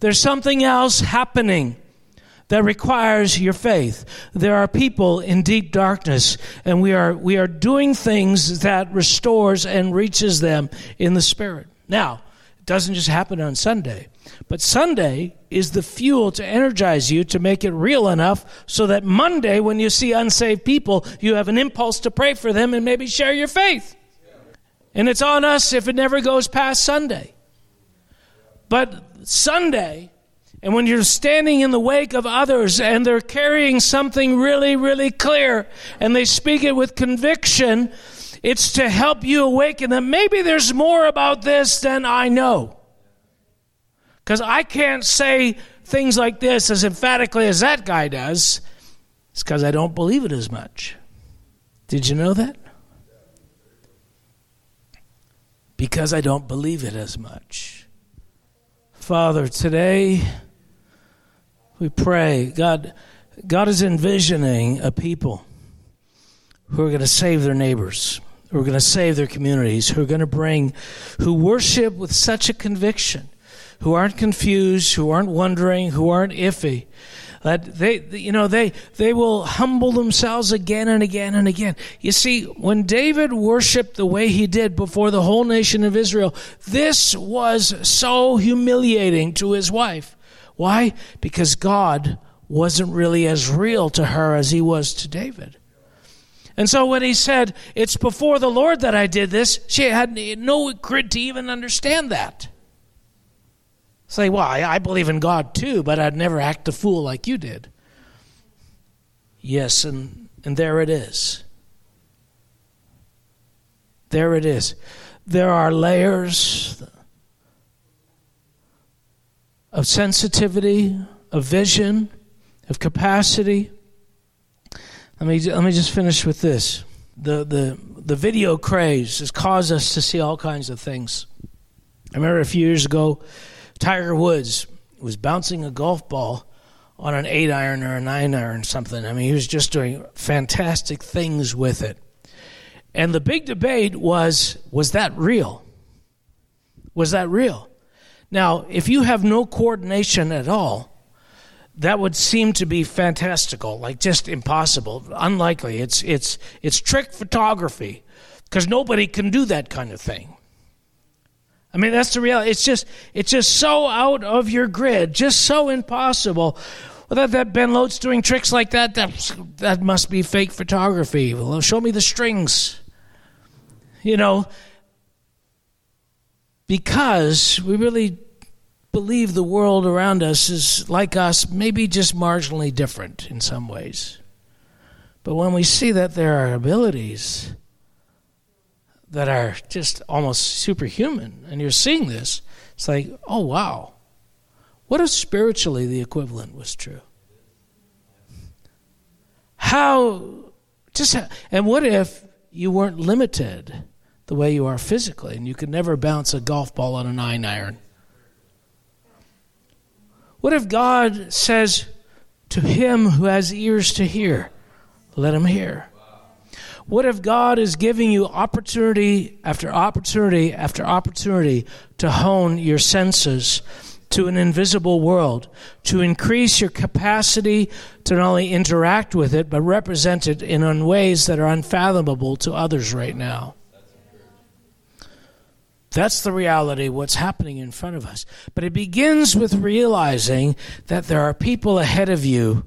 There's something else happening that requires your faith. There are people in deep darkness, and we are, we are doing things that restores and reaches them in the spirit. Now, Doesn't just happen on Sunday. But Sunday is the fuel to energize you to make it real enough so that Monday, when you see unsaved people, you have an impulse to pray for them and maybe share your faith. And it's on us if it never goes past Sunday. But Sunday, and when you're standing in the wake of others and they're carrying something really, really clear and they speak it with conviction, it's to help you awaken that maybe there's more about this than I know. Because I can't say things like this as emphatically as that guy does. It's because I don't believe it as much. Did you know that? Because I don't believe it as much. Father, today we pray, God, God is envisioning a people who are going to save their neighbors, who are going to save their communities, who are going to bring, who worship with such a conviction, who aren't confused, who aren't wondering, who aren't iffy. That they, you know, they, they will humble themselves again and again and again. You see, when David worshiped the way he did before the whole nation of Israel, this was so humiliating to his wife. Why? Because God wasn't really as real to her as he was to David. And so when he said, It's before the Lord that I did this, she had no grit to even understand that. Say, well, I, I believe in God too, but I'd never act a fool like you did. Yes, and, and there it is. There it is. There are layers of sensitivity, of vision, of capacity. Let me, let me just finish with this. The, the, the video craze has caused us to see all kinds of things. I remember a few years ago, Tiger Woods was bouncing a golf ball on an eight iron or a nine iron, or something. I mean, he was just doing fantastic things with it. And the big debate was was that real? Was that real? Now, if you have no coordination at all, that would seem to be fantastical, like just impossible, unlikely. It's it's it's trick photography because nobody can do that kind of thing. I mean, that's the reality. It's just it's just so out of your grid, just so impossible. Well, that, Ben Lode's doing tricks like that, that, that must be fake photography. Well, show me the strings. You know, because we really believe the world around us is like us, maybe just marginally different in some ways. But when we see that there are abilities that are just almost superhuman, and you're seeing this, it's like, oh, wow. What if spiritually the equivalent was true? How, just, and what if you weren't limited? the way you are physically, and you could never bounce a golf ball on a nine iron. What if God says to him who has ears to hear, let him hear? What if God is giving you opportunity after opportunity after opportunity to hone your senses to an invisible world, to increase your capacity to not only interact with it, but represent it in ways that are unfathomable to others right now? That's the reality, what's happening in front of us. But it begins with realizing that there are people ahead of you.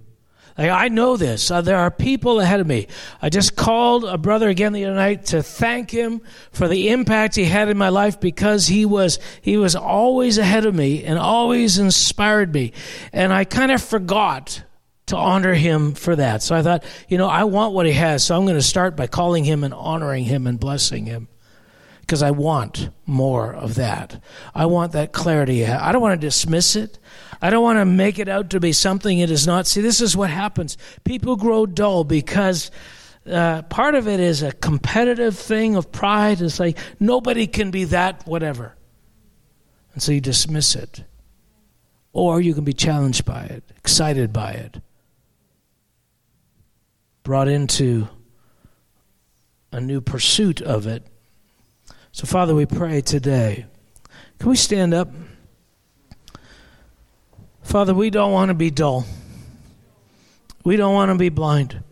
Like, I know this. Uh, there are people ahead of me. I just called a brother again the other night to thank him for the impact he had in my life because he was, he was always ahead of me and always inspired me. And I kind of forgot to honor him for that. So I thought, you know, I want what he has. So I'm going to start by calling him and honoring him and blessing him because I want more of that. I want that clarity. I don't want to dismiss it. I don't want to make it out to be something it is not. See, this is what happens. People grow dull because uh, part of it is a competitive thing of pride. It's like nobody can be that, whatever. And so you dismiss it. Or you can be challenged by it, excited by it, brought into a new pursuit of it so, Father, we pray today. Can we stand up? Father, we don't want to be dull. We don't want to be blind.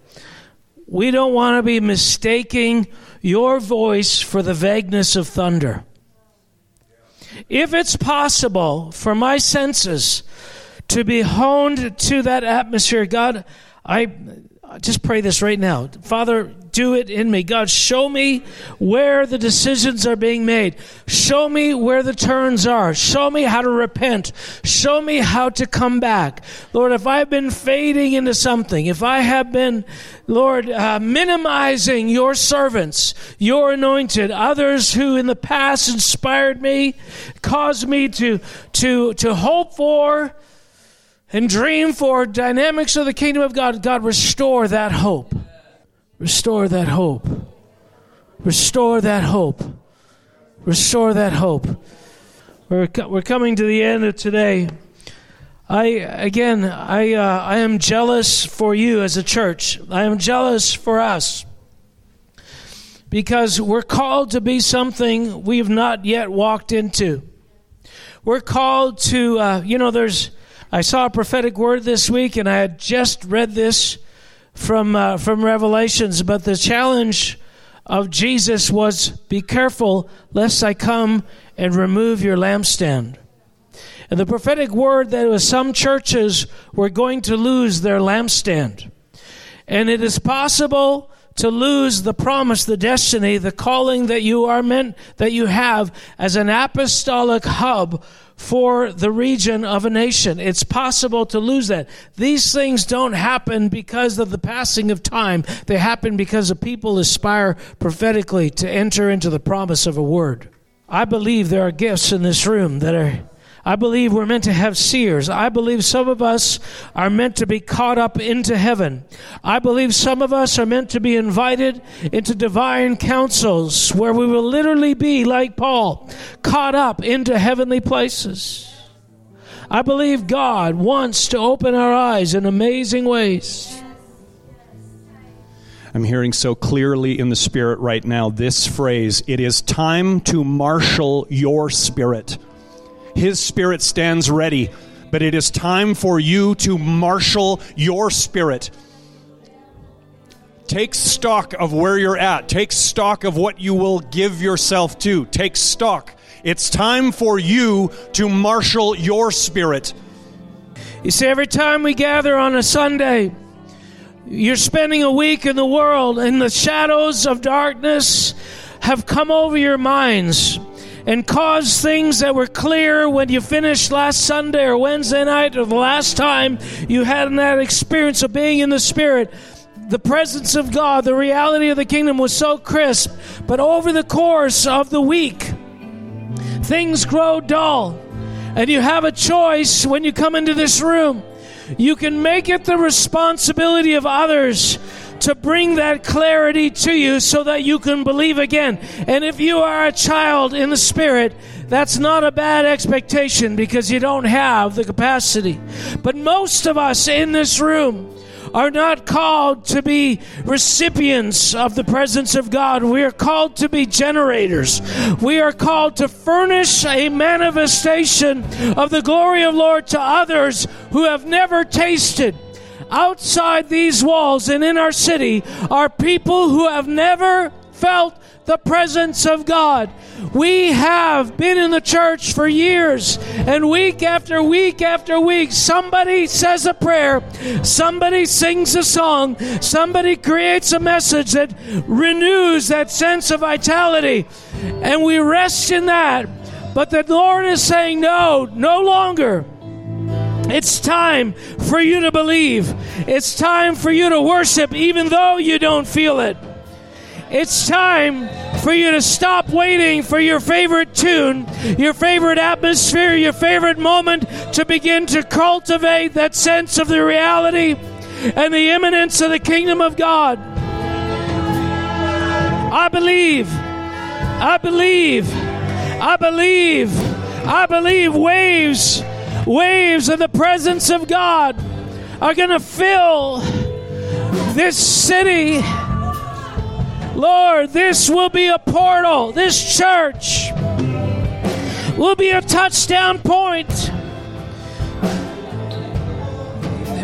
We don't want to be mistaking your voice for the vagueness of thunder. if it's possible for my senses to be honed to that atmosphere, God, I just pray this right now. Father, do it in me. God, show me where the decisions are being made. Show me where the turns are. Show me how to repent. Show me how to come back. Lord, if I've been fading into something, if I have been, Lord, uh, minimizing your servants, your anointed, others who in the past inspired me, caused me to, to, to hope for, and dream for dynamics of the kingdom of God, God, restore that hope. Restore that hope. Restore that hope. Restore that hope. We're, we're coming to the end of today. I again, I uh, I am jealous for you as a church. I am jealous for us because we're called to be something we've not yet walked into. We're called to, uh, you know, there's I saw a prophetic word this week, and I had just read this from uh, from Revelations. But the challenge of Jesus was, "Be careful, lest I come and remove your lampstand." And the prophetic word that was some churches were going to lose their lampstand, and it is possible to lose the promise, the destiny, the calling that you are meant that you have as an apostolic hub for the region of a nation. It's possible to lose that. These things don't happen because of the passing of time. They happen because the people aspire prophetically to enter into the promise of a word. I believe there are gifts in this room that are I believe we're meant to have seers. I believe some of us are meant to be caught up into heaven. I believe some of us are meant to be invited into divine councils where we will literally be, like Paul, caught up into heavenly places. I believe God wants to open our eyes in amazing ways. I'm hearing so clearly in the Spirit right now this phrase it is time to marshal your spirit. His Spirit stands ready, but it is time for you to marshal your spirit. Take stock of where you're at. Take stock of what you will give yourself to. Take stock. It's time for you to marshal your spirit. You see, every time we gather on a Sunday, you're spending a week in the world, and the shadows of darkness have come over your minds and cause things that were clear when you finished last Sunday or Wednesday night or the last time you had that experience of being in the Spirit. The presence of God, the reality of the kingdom was so crisp, but over the course of the week, things grow dull. And you have a choice when you come into this room. You can make it the responsibility of others to bring that clarity to you so that you can believe again. And if you are a child in the Spirit, that's not a bad expectation because you don't have the capacity. But most of us in this room, are not called to be recipients of the presence of God. We are called to be generators. We are called to furnish a manifestation of the glory of Lord to others who have never tasted outside these walls and in our city are people who have never felt the presence of God. We have been in the church for years, and week after week after week, somebody says a prayer, somebody sings a song, somebody creates a message that renews that sense of vitality, and we rest in that. But the Lord is saying, No, no longer. It's time for you to believe. It's time for you to worship even though you don't feel it. It's time for you to stop waiting for your favorite tune, your favorite atmosphere, your favorite moment to begin to cultivate that sense of the reality and the imminence of the kingdom of God. I believe, I believe, I believe, I believe waves waves of the presence of God are going to fill this city. Lord, this will be a portal. This church will be a touchdown point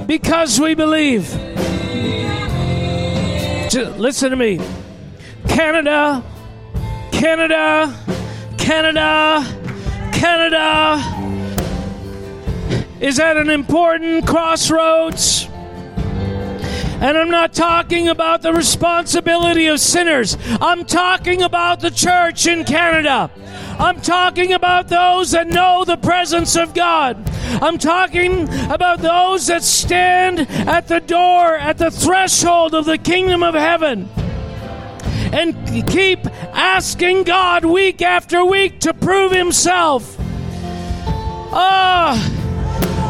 because we believe. Listen to me. Canada, Canada, Canada, Canada is at an important crossroads. And I'm not talking about the responsibility of sinners. I'm talking about the church in Canada. I'm talking about those that know the presence of God. I'm talking about those that stand at the door, at the threshold of the kingdom of heaven and keep asking God week after week to prove Himself. Ah.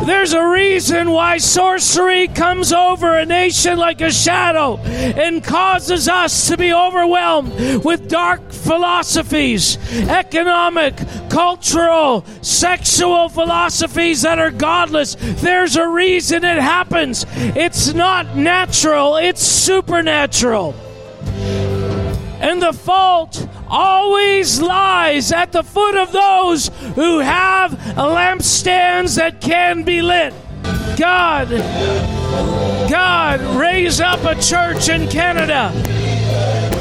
There's a reason why sorcery comes over a nation like a shadow and causes us to be overwhelmed with dark philosophies, economic, cultural, sexual philosophies that are godless. There's a reason it happens. It's not natural, it's supernatural. And the fault always lies at the foot of those who have lampstands that can be lit. God, God, raise up a church in Canada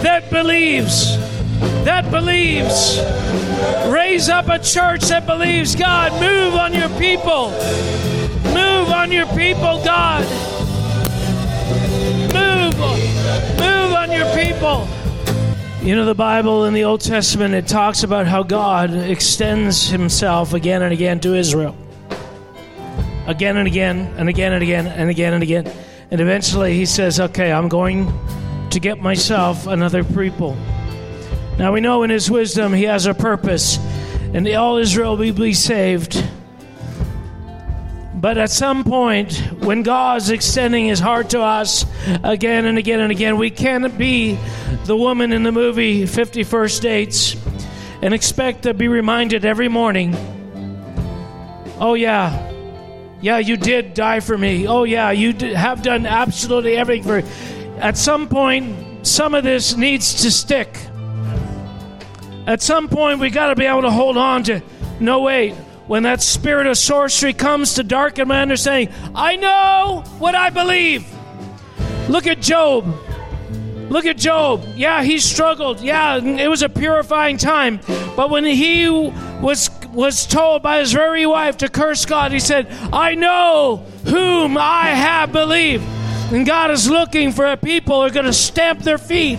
that believes, that believes. Raise up a church that believes. God, move on your people. Move on your people, God. Move, move on your people. You know, the Bible in the Old Testament, it talks about how God extends himself again and again to Israel. Again and again, and again and again, and again and again. And eventually he says, Okay, I'm going to get myself another people. Now we know in his wisdom he has a purpose, and all Israel will be saved. But at some point, when God's extending his heart to us again and again and again, we can't be the woman in the movie 50 First Dates and expect to be reminded every morning oh, yeah, yeah, you did die for me. Oh, yeah, you have done absolutely everything for At some point, some of this needs to stick. At some point, we got to be able to hold on to no, wait when that spirit of sorcery comes to darken my understanding, I know what I believe. Look at Job. Look at Job. Yeah, he struggled. Yeah, it was a purifying time. But when he was was told by his very wife to curse God, he said, "I know whom I have believed." And God is looking for a people who are going to stamp their feet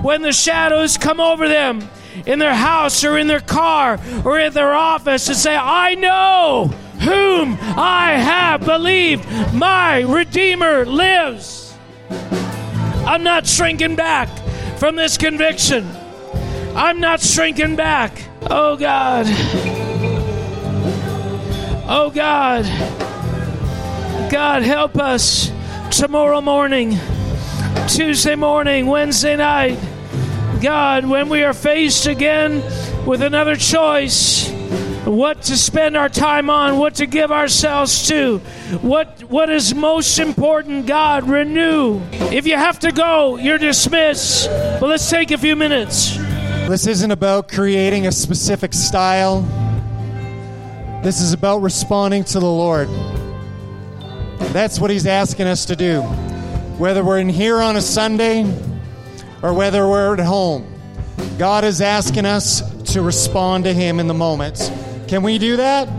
when the shadows come over them in their house or in their car or in their office and say, I know whom I have believed. My Redeemer lives. I'm not shrinking back from this conviction. I'm not shrinking back. Oh God. Oh God. God, help us tomorrow morning, Tuesday morning, Wednesday night. God, when we are faced again with another choice, what to spend our time on, what to give ourselves to, what what is most important, God, renew. If you have to go, you're dismissed. But let's take a few minutes. This isn't about creating a specific style. This is about responding to the Lord. That's what he's asking us to do. Whether we're in here on a Sunday, or whether we're at home. God is asking us to respond to Him in the moments. Can we do that?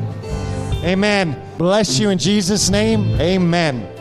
Amen. Bless you in Jesus' name. Amen.